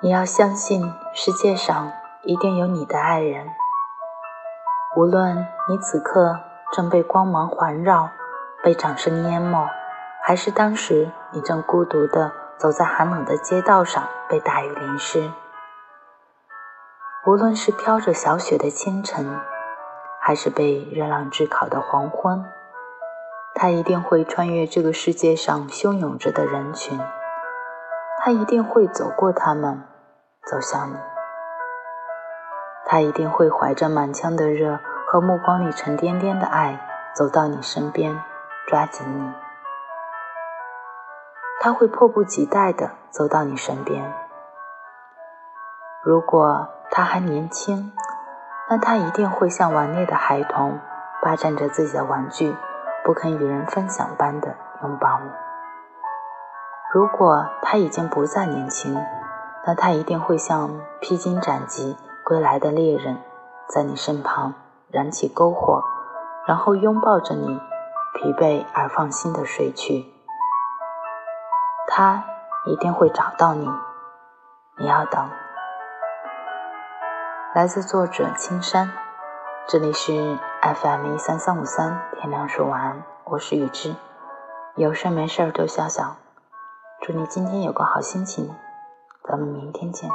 你要相信，世界上一定有你的爱人。无论你此刻正被光芒环绕，被掌声淹没，还是当时你正孤独地走在寒冷的街道上，被大雨淋湿；无论是飘着小雪的清晨，还是被热浪炙烤的黄昏，他一定会穿越这个世界上汹涌着的人群。他一定会走过他们，走向你。他一定会怀着满腔的热和目光里沉甸甸的爱，走到你身边，抓紧你。他会迫不及待地走到你身边。如果他还年轻，那他一定会像顽劣的孩童，霸占着自己的玩具，不肯与人分享般的拥抱你。如果他已经不再年轻，那他一定会像披荆斩棘归来的猎人，在你身旁燃起篝火，然后拥抱着你，疲惫而放心的睡去。他一定会找到你，你要等。来自作者青山，这里是 FM 一三三五三，天亮说晚安，我是雨之，有事没事儿都笑笑。祝你今天有个好心情，咱们明天见。